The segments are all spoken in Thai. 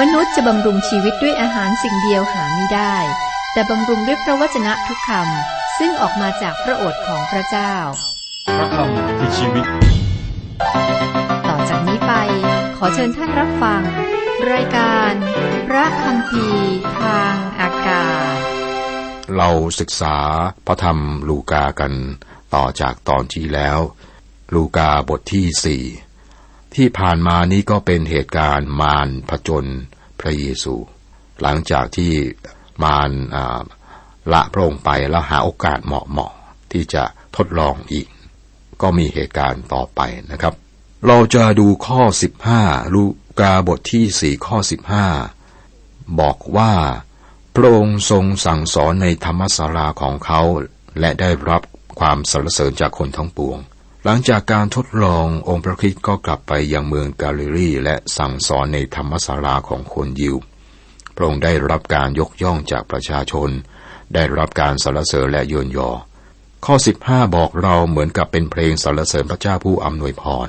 มนุษย์จะบำรุงชีวิตด้วยอาหารสิ่งเดียวหาไม่ได้ แต่บำรุงด้วยพระวจนะทุกคำซึ่งออกมาจากพระโอษฐ์ของพระเจ้า พระคำคือชีวิต ต่อจากนี้ไป ขอเชิญท่านรับฟัง รายการ พระคำพีทางอากาศ เราศึกษาพระธรรมลูกากัน ต่อจากตอนที่แล้ว ลูกาบทที่สี่ ที่ผ่านมานี้ก็เป็นเหตุการณ์มารผจญพระเยซู หลังจากที่มารละพระองค์ไปแล้วหาโอกาสเหมาะๆที่จะทดลองอีก ก็มีเหตุการณ์ต่อไปนะครับ เราจะดูข้อ 15 ลูกาบทที่สี่ข้อ 15 บอกว่าพระองค์ทรงสั่งสอนในธรรมศาลาของเขา และได้รับความสรรเสริญจากคนทั้งปวง หลังจากการทดลององค์พระคริสต์ก็กลับไปยังเมืองกาลิลีและสั่งสอนในธรรมศาลาของคนยิว พระองค์ได้รับการยกย่องจากประชาชน ได้รับการสรรเสริญและเยินยอ ข้อ 15 บอกเราเหมือนกับเป็นเพลงสรรเสริญพระเจ้าผู้อำนวยพร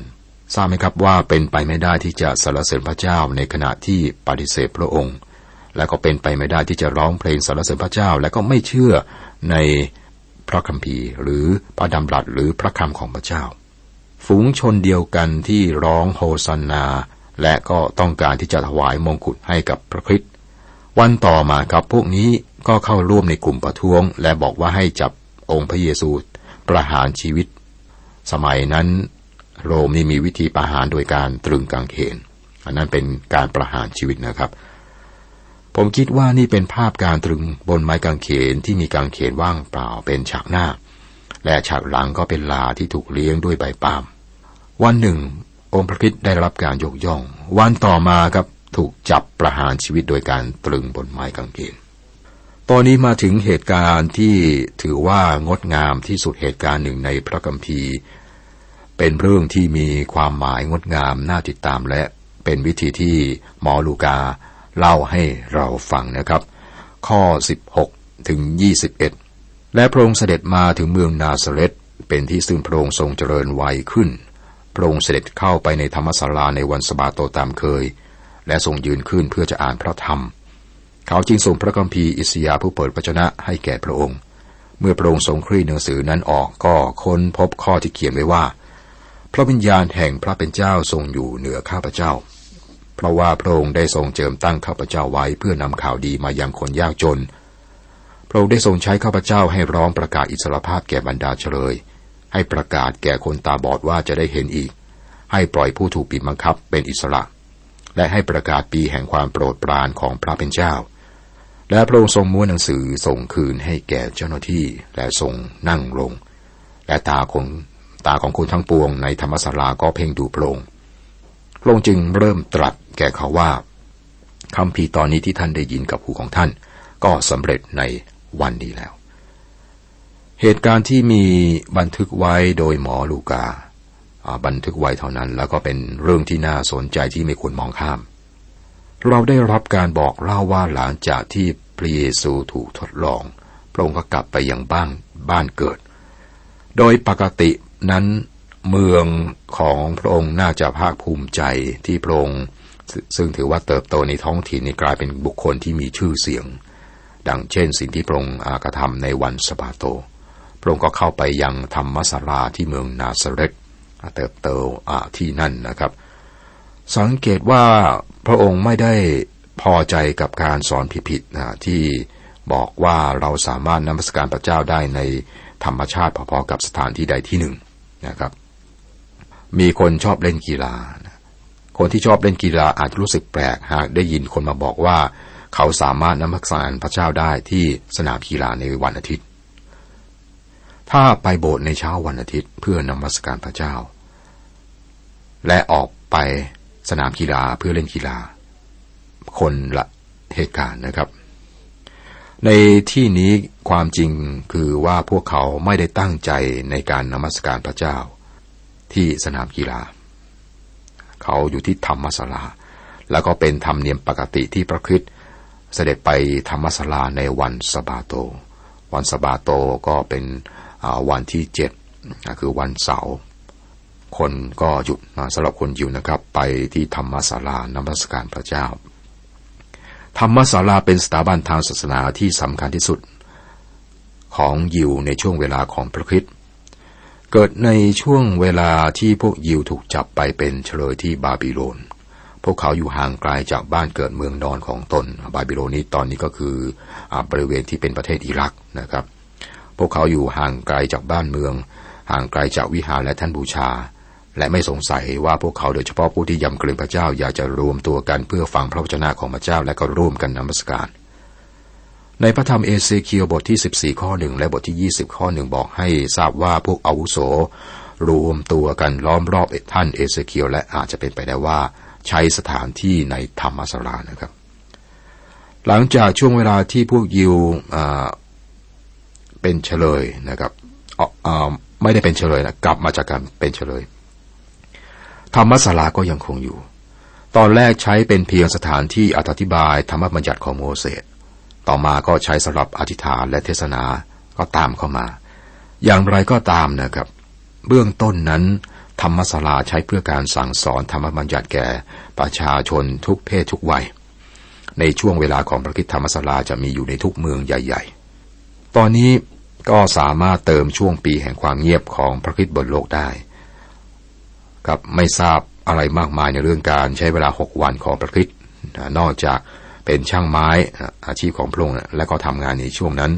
ทราบไหมครับว่าเป็นไปไม่ได้ที่จะสรรเสริญพระเจ้าในขณะที่ปฏิเสธพระองค์ และก็เป็นไปไม่ได้ที่จะร้องเพลงสรรเสริญพระเจ้า และก็ไม่เชื่อใน พระคัมภีร์ หรือพระดำรัสหรือพระคำของพระเจ้า ฝูงชนเดียวกันที่ร้องโฮสันนา และก็ต้องการที่จะถวายมงกุฎให้กับพระคริสต์วันต่อมาครับพวกนี้ก็เข้าร่วมในกลุ่มประท้วง และบอกว่าให้จับองค์พระเยซูประหารชีวิต สมัยนั้น โรมนี่มีวิธีประหารโดยการตรึงกางเขน อันนั้นเป็นการประหารชีวิตนะครับ ผมคิดว่านี่เป็นภาพการตรึงบนไม้กางเขนที่มีกางเขนว่างเปล่าเป็นฉากหน้า และฉากหลังก็เป็นลาที่ถูกเลี้ยงด้วยใบปาล์มวันหนึ่ง องค์พระคิดได้รับการยกย่อง วันต่อมาครับถูกจับประหารชีวิตโดยการตรึงบนไม้กางเขนตอนนี้มาถึงเหตุการณ์ที่ถือว่างดงามที่สุดเหตุการณ์หนึ่งในพระคัมภีร์ เป็นเรื่องที่มีความหมายงดงามน่าติดตามและเป็นวิธีที่หมอลูกา เล่าให้เราฟังนะครับ ข้อ 16 ถึง 21 และพระองค์เสด็จมาถึงเมืองนาซาเรตเป็นที่ซึ่งพระองค์ทรงเจริญวัยขึ้น พระองค์เสด็จเข้าไปในธรรมศาลาในวันสบาโตตามเคย และทรงยืนขึ้นเพื่อจะอ่านพระธรรม เขาจึงส่งพระคัมภีร์อิสยาผู้เปิดวจนะให้แก่พระองค์ เมื่อพระองค์ทรงคลี่หนังสือนั้นออกก็ค้นพบข้อที่เขียนไว้ว่า พระวิญญาณแห่งพระเป็นเจ้าทรงอยู่เหนือข้าพเจ้า เพราะว่าพระองค์ได้ทรงเจิมตั้งข้าพเจ้าไว้เพื่อนำข่าวดีมายังคนยากจน พระองค์ได้ทรงใช้ข้าพเจ้าให้ร้องประกาศอิสรภาพแก่บรรดาเฉลย ให้ประกาศแก่คนตาบอดว่าจะได้เห็นอีก ให้ปล่อยผู้ถูกปิดบังคับเป็นอิสระ และให้ประกาศปีแห่งความโปรดปรานของพระเป็นเจ้า และพระองค์ทรงม้วนหนังสือส่งคืนให้แก่เจ้าหน้าที่และทรงนั่งลง และตาของตาของคนทั้งปวงในธรรมศาลาก็เพ่งดูพระองค์ ระองค์จึงเริ่มตรัสแก่เขาว่าคำพีตอนนี้ที่ท่านได้ยินกับหูของท่าน ก็สำเร็จในวันนี้แล้ว เหตุการณ์ที่มีบันทึกไว้โดยหมอลูกา บันทึกไว้เท่านั้น แล้วก็เป็นเรื่องที่น่าสนใจที่ไม่ควรมองข้าม เราได้รับการบอกเล่าว่าหลังจากที่พระเยซูถูกทดลอง พระองค์ก็กลับไปยังบ้านบ้านเกิด โดยปกตินั้น เมืองของพระองค์น่าจะภาคภูมิใจที่พระองค์ซึ่งถือว่าเติบโตในท้องถิ่นนี้กลายเป็นบุคคลที่มีชื่อเสียง ดังเช่นสิ่งที่พระองค์กระทำในวันสบาโต พระองค์ก็เข้าไปยังธรรมศาลาที่เมืองนาซาเรตเติบโตที่นั่นนะครับ สังเกตว่าพระองค์ไม่ได้พอใจกับการสอนผิดๆที่บอกว่าเราสามารถนมัสการพระเจ้าได้ในธรรมชาติพอๆกับสถานที่ใดที่หนึ่งนะครับ มีคนชอบเล่นกีฬา คนที่ชอบเล่นกีฬาอาจรู้สึกแปลกหากได้ยินคนมาบอกว่า เขาสามารถนมัสการพระเจ้าได้ที่สนามกีฬาในวันอาทิตย์ ถ้าไปโบสถ์ในเช้าวันอาทิตย์เพื่อนมัสการพระเจ้า และออกไปสนามกีฬาเพื่อเล่นกีฬา คนละเหตุการณ์นะครับ ในที่นี้ความจริงคือว่าพวกเขาไม่ได้ตั้งใจในการนมัสการพระเจ้า ที่สนามกีฬา เขาอยู่ที่ธรรมศาลา แล้วก็เป็นธรรมเนียมปกติที่พระคริสต์เสด็จไปธรรมศาลาในวันสบาโต วันสบาโตก็เป็นวันที่เจ็ดคือวันเสาร์คนก็หยุดสำหรับคนอยู่นะครับ ไปที่ธรรมศาลานมัสการพระเจ้า ธรรมศาลาเป็นสถาบันทางศาสนาที่สำคัญที่สุด ของยิวในช่วงเวลาของพระคริสต์ เกิดในช่วงเวลาที่พวกยิวถูกจับไปเป็นเฉลยที่บาบิโลน พวกเขาอยู่ห่างไกลาจากบ้านเกิดเมืองนอนของตน บาบิโลนนี้ตอนนี้ก็คือบริเวณที่เป็นประเทศอิรักนะครับ พวกเขาอยู่ห่างไกลจากบ้านเมือง ห่างไกลจากวิหารและท่านบูชา และไม่สงสัยว่าพวกเขาโดยเฉพาะผู้ที่ยำเกรงพระเจ้าอยากจะรวมตัวกันเพื่อฟังพระวจนะของพระเจ้าและก็ร่วมกันนมัสการ ในพระธรรมเอเซเคียวบทที่ 14 ข้อหนึ่งและบทที่ 20 ข้อหนึ่งบอกให้ทราบว่าพวกอาวุโส รวมตัวกันล้อมรอบท่านเอเซเคียวและอาจจะเป็นไปได้ว่า ใช้สถานที่ในธรรมสรานะครับ หลังจากช่วงเวลาที่พวกยิวเป็นเฉลยนะครับไม่ได้เป็นเฉลยนะกลับมาจากการเป็นเฉลย ธรรมศาลาก็ยังคงอยู่ ตอนแรกใช้เป็นเพียงสถานที่อธิบายธรรมบัญญัติของโมเสส ต่อมาก็ใช้สำหรับอธิษฐานและเทศนาก็ตามเข้ามา อย่างไรก็ตามนะครับ เบื้องต้นนั้น ธรรมศาลาใช้เพื่อการสั่งสอนธรรมบัญญัติแก่ประชาชนทุกเพศทุกวัย ในช่วงเวลาของพระคิดธรรมศาลาจะมีอยู่ในทุกเมืองใหญ่ ๆ ตอนนี้ก็สามารถเติมช่วงปีแห่งความเงียบของพระคิดบนโลกได้ครับไม่ทราบอะไรมากมายในเรื่องการใช้เวลาหกวันของพระคิดนอกจาก เป็นช่างไม้อาชีพของพระองค์และก็ทำงานในช่วงนั้น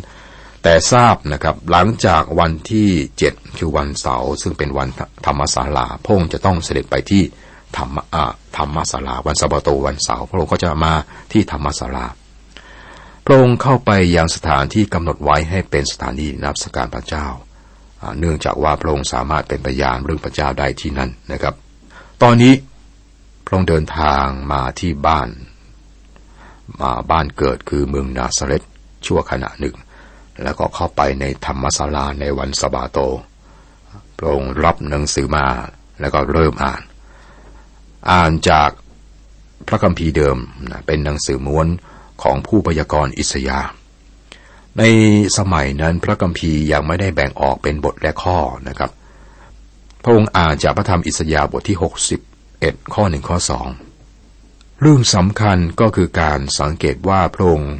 แต่ทราบนะครับหลังจากวันที่เจ็ดคือวันเสาร์ซึ่งเป็นวันธรรมศาลาพระองค์จะต้องเสด็จไปที่ธรรมธรรมศาลาวันสบาโตวันเสาร์พระองค์ก็จะมาที่ธรรมศาลาพระองค์เข้าไปยังสถานที่กำหนดไว้ให้เป็นสถานีนับสการพระเจ้า เนื่องจากว่าพระองค์สามารถเป็นพยานเรื่องพระเจ้าได้ที่นั่นนะครับ ตอนนี้พระองค์เดินทางมาที่บ้าน มาบ้านเกิดคือเมืองนาซาเรตชั่วขณะหนึ่ง แล้วก็เข้าไปในธรรมศาลาในวันสบาโตพระองค์รับหนังสือมาแล้วก็เริ่มอ่าน อ่านจากพระคัมภีร์เดิมนะเป็นหนังสือม้วนของผู้พยากรณ์อิสยา ในสมัยนั้นพระคัมภีร์ยังไม่ได้แบ่งออกเป็นบทและข้อนะครับ พระองค์อ่านจากพระธรรมอิสยาบทที่ 61 ข้อหนึ่งข้อสอง เรื่องสำคัญก็คือการสังเกตว่าพระองค์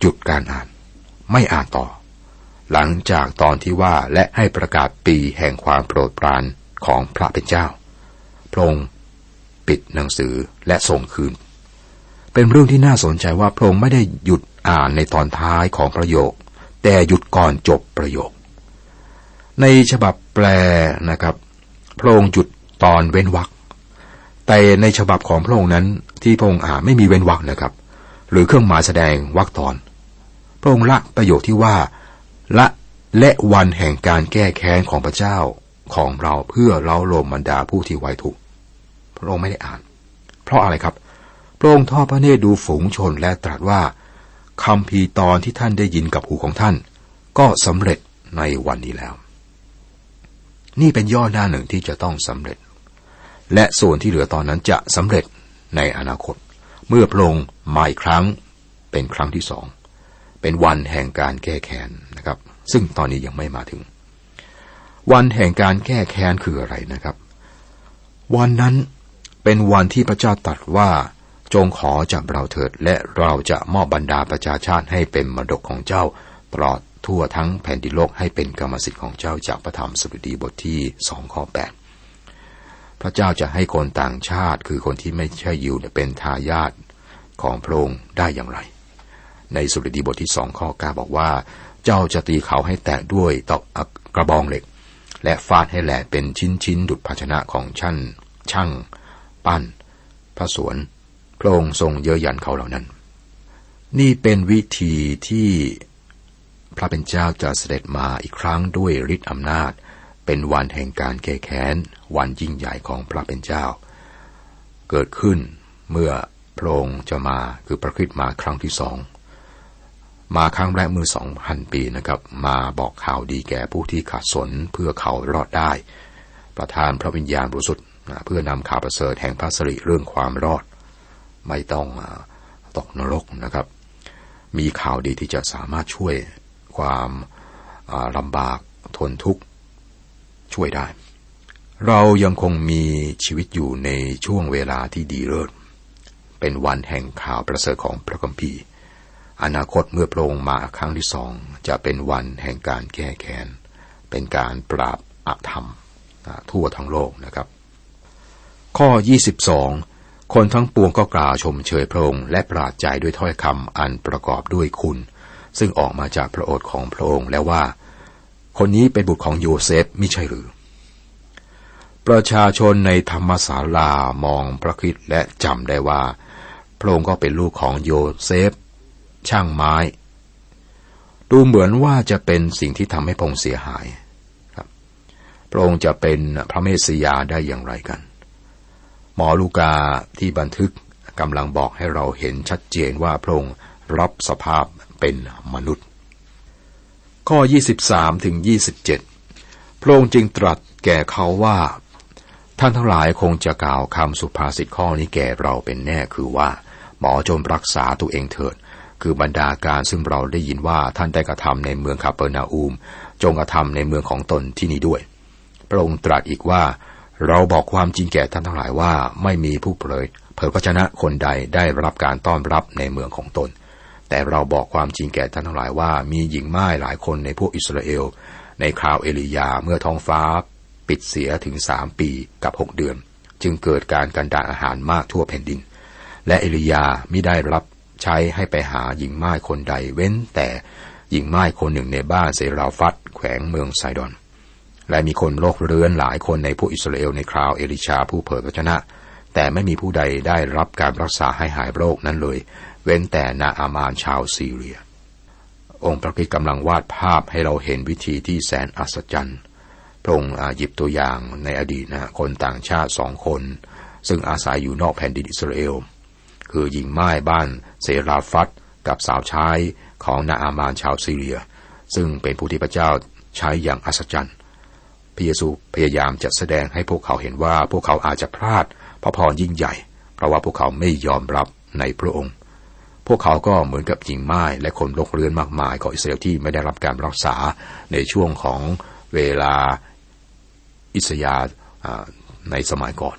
หยุดการอ่าน ไม่อ่านต่อ หลังจากตอนที่ว่าและให้ประกาศปีแห่งความโปรดปรานของพระเป็นเจ้า พระองค์ปิดหนังสือและส่งคืน เป็นเรื่องที่น่าสนใจว่าพระองค์ไม่ได้หยุดอ่านในตอนท้ายของประโยค แต่หยุดก่อนจบประโยค ในฉบับแปลนะครับ พระองค์หยุดตอนเว้นวรรคแต่ในฉบับของพระองค์นั้น ที่พระองค์อ่านไม่มีเว้นวรรคนะครับ หรือเครื่องหมายแสดงวรรคตอน พระองค์ละประโยคที่ว่า ละและวันแห่งการแก้แค้นของพระเจ้าของเราเพื่อเล้าโลมบรรดาผู้ที่ไว้ทุกพระองค์ไม่ได้อ่าน เพราะอะไรครับ พระองค์ทอดพระเนตรดูฝูงชนและตรัสว่าคำพีตอนที่ท่านได้ยินกับหูของท่าน ก็สำเร็จในวันนี้แล้ว นี่เป็นย่อหน้าหนึ่งที่จะต้องสำเร็จ และส่วนที่เหลือตอนนั้นจะสำเร็จ ในอนาคต เมื่อพระองค์มาอีกครั้งเป็นครั้งที่สอง เป็นวันแห่งการแก้แค้นนะครับ ซึ่งตอนนี้ยังไม่มาถึง วันแห่งการแก้แค้นคืออะไรนะครับ วันนั้นเป็นวันที่พระเจ้าตรัสว่าจงขอจากเราเถิดและเราจะมอบบรรดาประชาชาติให้เป็นมรดกของเจ้า ตลอดทั่วทั้งแผ่นดินโลกให้เป็นกรรมสิทธิ์ของเจ้าจากพระธรรมสดุดีบทที่สองข้อแปด พระเจ้าจะให้คนต่างชาติคือคนที่ไม่ใช่ยิวเป็นทายาทของพระองค์ได้อย่างไร ในสุรดีบทที่สองข้อกาบอกว่า เจ้าจะตีเขาให้แตกด้วยตอกกระบองเหล็ก และฟาดให้แหลกเป็นชิ้นชิ้นดุจภาชนะของช่างช่างปั้น พระสวน พระองค์ทรงเยอะยันเขาเหล่านั้น นี่เป็นวิธีที่พระเป็นเจ้าจะเสด็จมาอีกครั้งด้วยฤทธิอำนาจ เป็นวันแห่งการแก้แค้น วันยิ่งใหญ่ของพระเป็นเจ้า เกิดขึ้นเมื่อพระองค์จะมาคือพระคริสต์มาครั้งที่สอง มาครั้งแรกเมื่อสองพันปีนะครับ มาบอกข่าวดีแก่ผู้ที่ขาดสนเพื่อเขารอดได้ ประทานพระวิญญาณบริสุทธิ์เพื่อนำข่าวประเสริฐแห่งพระสิริเรื่องความรอด ไม่ต้องตกนรกนะครับ มีข่าวดีที่จะสามารถช่วยความลำบากทนทุกข์ ช่วยได้ เรายังคงมีชีวิตอยู่ในช่วงเวลาที่ดีเลิศ เป็นวันแห่งข่าวประเสริฐของพระคัมภีร์ อนาคตเมื่อพระองค์มาครั้งที่สองจะเป็นวันแห่งการแก้แค้น เป็นการปราบอาธรรมทั่วทั้งโลกนะครับ ข้อ 22 คนทั้งปวงก็กล่าวชมเชยพระองค์และปราดใจด้วยถ้อยคำอันประกอบด้วยคุณ ซึ่งออกมาจากพระโอษฐ์ของพระองค์แล้วว่า คนนี้เป็นบุตรของโยเซฟไม่ใช่หรือ ประชาชนในธรรมศาลามองพระคิดและจำได้ว่า พระองค์ก็เป็นลูกของโยเซฟ ช่างไม้ ดูเหมือนว่าจะเป็นสิ่งที่ทำให้พงเสียหายพระองค์จะเป็นพระเมสสิยาได้อย่างไรกัน หมอลูกาที่บันทึกกำลังบอกให้เราเห็นชัดเจนว่าพระองค์รับสภาพเป็นมนุษย์ ข้อ 23ถึง27 พระองค์จึงตรัสแก่เขาว่า ท่านทั้งหลายคงจะกล่าวคำสุภาษิตข้อนี้แก่เราเป็นแน่คือว่า หมอจงรักษาตัวเองเถิด คือบรรดาการซึ่งเราได้ยินว่าท่านได้กระทำในเมืองคาเปอร์นาอูม จงกระทำในเมืองของตนที่นี้ด้วย พระองค์ตรัสอีกว่า เราบอกความจริงแก่ท่านทั้งหลายว่าไม่มีผู้เผยเผยพระชนะคนใดได้รับการต้อนรับในเมืองของตน แต่เราบอกความจริงแก่ท่านทั้งหลายว่ามีหญิงม่ายหลายคนในพวกอิสราเอล ในคราวเอลียาเมื่อท้องฟ้า ปิดเสียถึงสามปีกับหกเดือน จึงเกิดการกันดานอาหารมากทั่วแผ่นดิน และเอลียาไม่ได้รับใช้ให้ไปหาหญิงม่ายคนใดเว้นแต่หญิงม่ายคนหนึ่งในบ้านเซราฟัตแขวงเมืองไซดอน และมีคนโรคเรื้อนหลายคนในพวกอิสราเอลในคราวเอลิชาผู้เผยพระชนะ แต่ไม่มีผู้ใดได้รับการรักษาให้หายโรคนั้นเลย เว้นแต่นาอามานชาวซีเรีย องค์พระคิดกำลังวาดภาพให้เราเห็นวิธีที่แสนอัศจรรย์พระองค์หยิบตัวอย่างในอดีตนะคนต่างชาติสองคน ซึ่งอาศัยอยู่นอกแผ่นดินอิสราเอล คือหญิงไม้บ้านเซราฟัตกับสาวใช้ของนาอามานชาวซีเรีย ซึ่งเป็นผู้ที่พระเจ้าใช้อย่างอัศจรรย์พระเยซูพยายามจะแสดงให้พวกเขาเห็นว่าพวกเขาอาจจะพลาดพระพรยิ่งใหญ่ เพราะว่าพวกเขาไม่ยอมรับในพระองค์ พวกเขาก็เหมือนกับหญิงไม้และคนโรคเรื้อนมากมายของอิสราเอลที่ไม่ได้รับการรักษาในช่วงของเวลาอิสยาในสมัยก่อน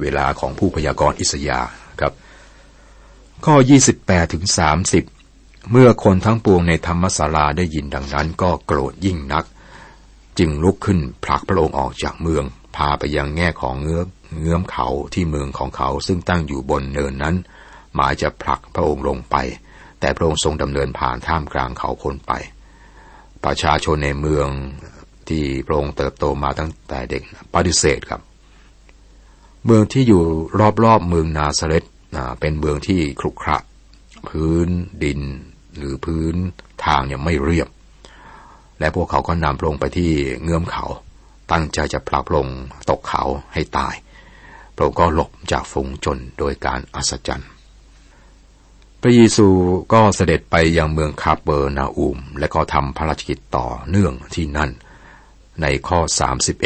เวลาของผู้พยากรณ์อิสยาครับ ข้อ 28ถึง30 เมื่อคนทั้งปวงในธรรมศาลาได้ยินดังนั้นก็โกรธยิ่งนัก จึงลุกขึ้นผลักพระองค์ออกจากเมือง พาไปยังแง่ของเงื้อเงื้อมเขาที่เมืองของเขาซึ่งตั้งอยู่บนเนินนั้น หมายจะผลักพระองค์ลงไป แต่พระองค์ทรงดำเนินผ่านท่ามกลางเขาคนไป ประชาชนในเมืองที่พระองค์เติบโตมาตั้งแต่เด็กปฏิเสธครับ เมืองที่อยู่รอบๆเมืองนาซาเรตเป็นเมืองที่ครุขระพื้นดินหรือพื้นทางเนี่ยไม่เรียบ และพวกเขาก็นำพระองค์ไปที่เงื้อมเขา ตั้งใจจะผลักพระองค์ตกเขาให้ตายพระองค์ก็หลบจากฝูงจนโดยการอัศจรรย์ พระเยซูก็เสด็จไปยังเมืองคาเปอร์นาอูมและก็ทำพระราชกิจต่อเนื่องที่นั่น ในข้อ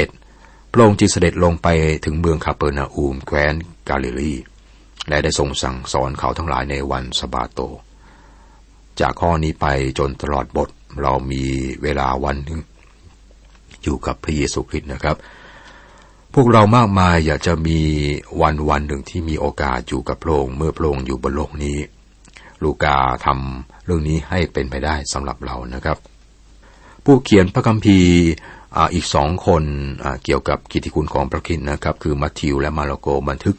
31 พระองค์จึงเสด็จลงไปถึงเมืองคาเปอร์นาอูมแคว้นกาลิลีและได้ทรงสั่งสอนเขาทั้งหลายในวันสบาโต จากข้อนี้ไปจนตลอดบทเรามีเวลาวันหนึ่ง อยู่กับพระเยซูคริสต์นะครับ พวกเรามากมายอยากจะมีวันวันหนึ่งที่มีโอกาสอยู่กับพระองค์เมื่อพระองค์อยู่บนโลกนี้ ลูกาทำเรื่องนี้ให้เป็นไปได้สำหรับเรานะครับ ผู้เขียนพระคัมภีร์อีกสองคนเกี่ยวกับกิตติคุณของพระคริสต์นะครับ คือมัทธิวและมาระโกบันทึก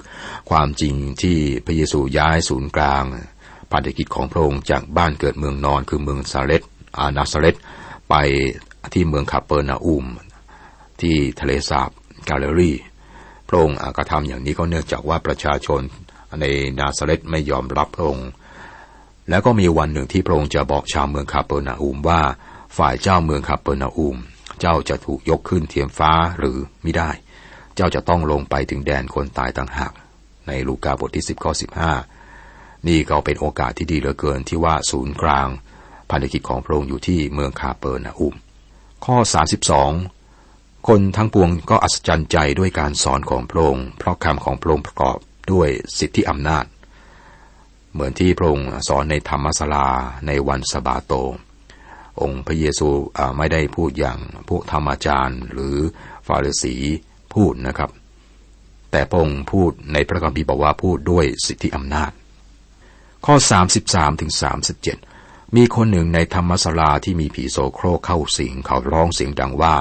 ความจริงที่พระเยซูย้ายศูนย์กลางภารกิจของพระองค์จากบ้านเกิดเมืองนอนคือเมืองนาซาเรตอ่านาซาเรตไปที่เมืองคาเปอร์นาอูมที่ทะเลสาบกาลิลีพระองค์กระทำอย่างนี้ก็เนื่องจากว่าประชาชนในนาซาเรตไม่ยอมรับพระองค์ แล้วก็มีวันหนึ่งที่พระองค์จะบอกชาวเมืองคาเปอร์นาอูมว่า ฝ่ายเจ้าเมืองคาเปอร์นาอูมเจ้าจะถูกยกขึ้นเทียมฟ้าหรือไม่ได้ เจ้าจะต้องลงไปถึงแดนคนตายต่างหาก ในลูกาบทที่ 10ข้อ15 นี่ก็เป็นโอกาสที่ดีเหลือเกินที่ว่าศูนย์กลางภารกิจของพระองค์อยู่ที่เมืองคาเปอร์นาอุม ข้อ 32 คนทั้งปวงก็อัศจรรย์ใจด้วยการสอนของพระองค์เพราะคำของพระองค์ประกอบด้วยสิทธิอำนาจ เหมือนที่พระองค์สอนในธรรมศาลาในวันสบาโต องค์พระเยซูไม่ได้พูดอย่างพวกธรรมจารย์ หรือฟาริสีพูดนะครับ แต่พระองค์พูดในพระคัมภีร์บอกว่าพูดด้วยสิทธิอำนาจ ข้อ 33ถึง37 มีคนหนึ่งในธรรมศาลาที่มีผีโสโครเข้าสิงเขาร้องเสียงดังว่า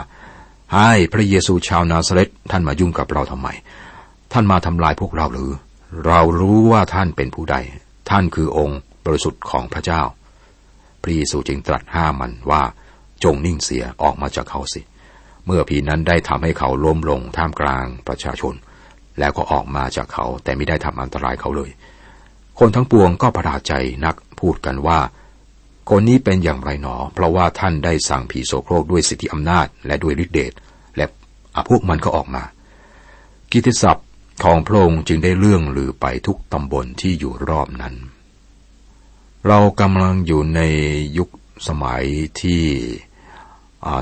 ให้พระเยซูชาวนาซาเรตท่านมายุ่งกับเราทำไม ท่านมาทำลายพวกเราหรือ เรารู้ว่าท่านเป็นผู้ใด ท่านคือองค์บริสุทธิ์ของพระเจ้า พระเยซูจึงตรัสห้ามมันว่าจงนิ่งเสียออกมาจากเขาสิ เมื่อผีนั้นได้ทำให้เขาล้มลงท่ามกลางประชาชน แล้วก็ออกมาจากเขาแต่ไม่ได้ทำอันตรายเขาเลย คนทั้งปวงก็ประหลาดใจนักพูดกันว่า คนนี้เป็นอย่างไรหนอ เพราะว่าท่านได้สั่งผีโสโครกด้วยสิทธิอำนาจและด้วยฤทธิเดชและพวกมันก็ออกมา กิติศัพท์ ของพระองค์จึงได้เลื่องลือไปทุกตำบลที่อยู่รอบนั้น เรากำลังอยู่ในยุคสมัยที่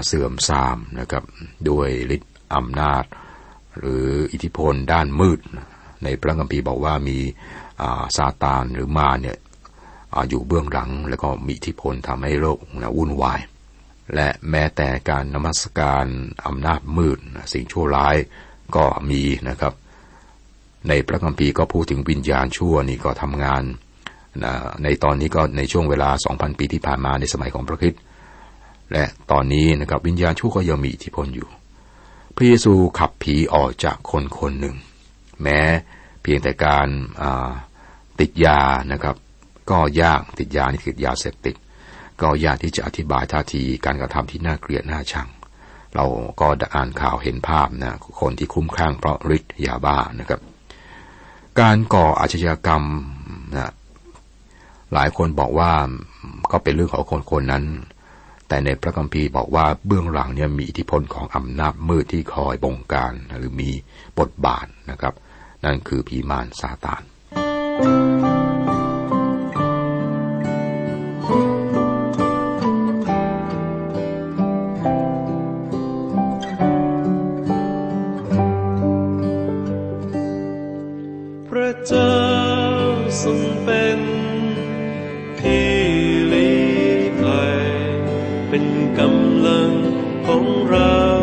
เสื่อมทรามนะครับด้วยฤทธิ์อำนาจ หรืออิทธิพลด้านมืด ในพระคัมภีร์บอกว่ามีซาตานหรือมาเนี่ยออยู่เบื้องหลัง แล้วก็มีอิทธิพลทำให้โลกวุ่นวาย และแม้แต่การนมัสการอำนาจมืด สิ่งชั่วร้ายก็มีนะครับ ในพระคัมภีร์ก็พูดถึงวิญญาณชั่วนี่ก็ทำงานนะในตอนนี้ก็ในช่วงเวลา 2,000 ปีที่ผ่านมาในสมัยของพระคิดและตอนนี้นะครับวิญญาณชั่วก็ยังมีอิทธิพลอยู่ พระเยซูขับผีออกจากคนคนหนึ่ง แม้เพียงแต่การติดยานะครับ ก็ยากติดยานี่คือยาเสพติด ก็ยากที่จะอธิบายท่าทีการกระทำที่น่าเกลียดน่าชัง เราก็อ่านข่าวเห็นภาพนะคนที่คุ้มคลั่งเพราะฤทธิ์ยาบ้านะครับ การก่ออาชญากรรมนะหลายคนบอกว่าก็เป็นเรื่องของคนคนนั้น แต่ในพระคัมภีร์บอกว่าเบื้องหลังเนี่ยมีอิทธิพลของอำนาจมืดที่คอยบงการหรือมีบทบาทนะครับ นั่นคือผีมารซาตาน พระเจ้าทรงเป็นที่ลี้ภัยเป็นกำลังของเรา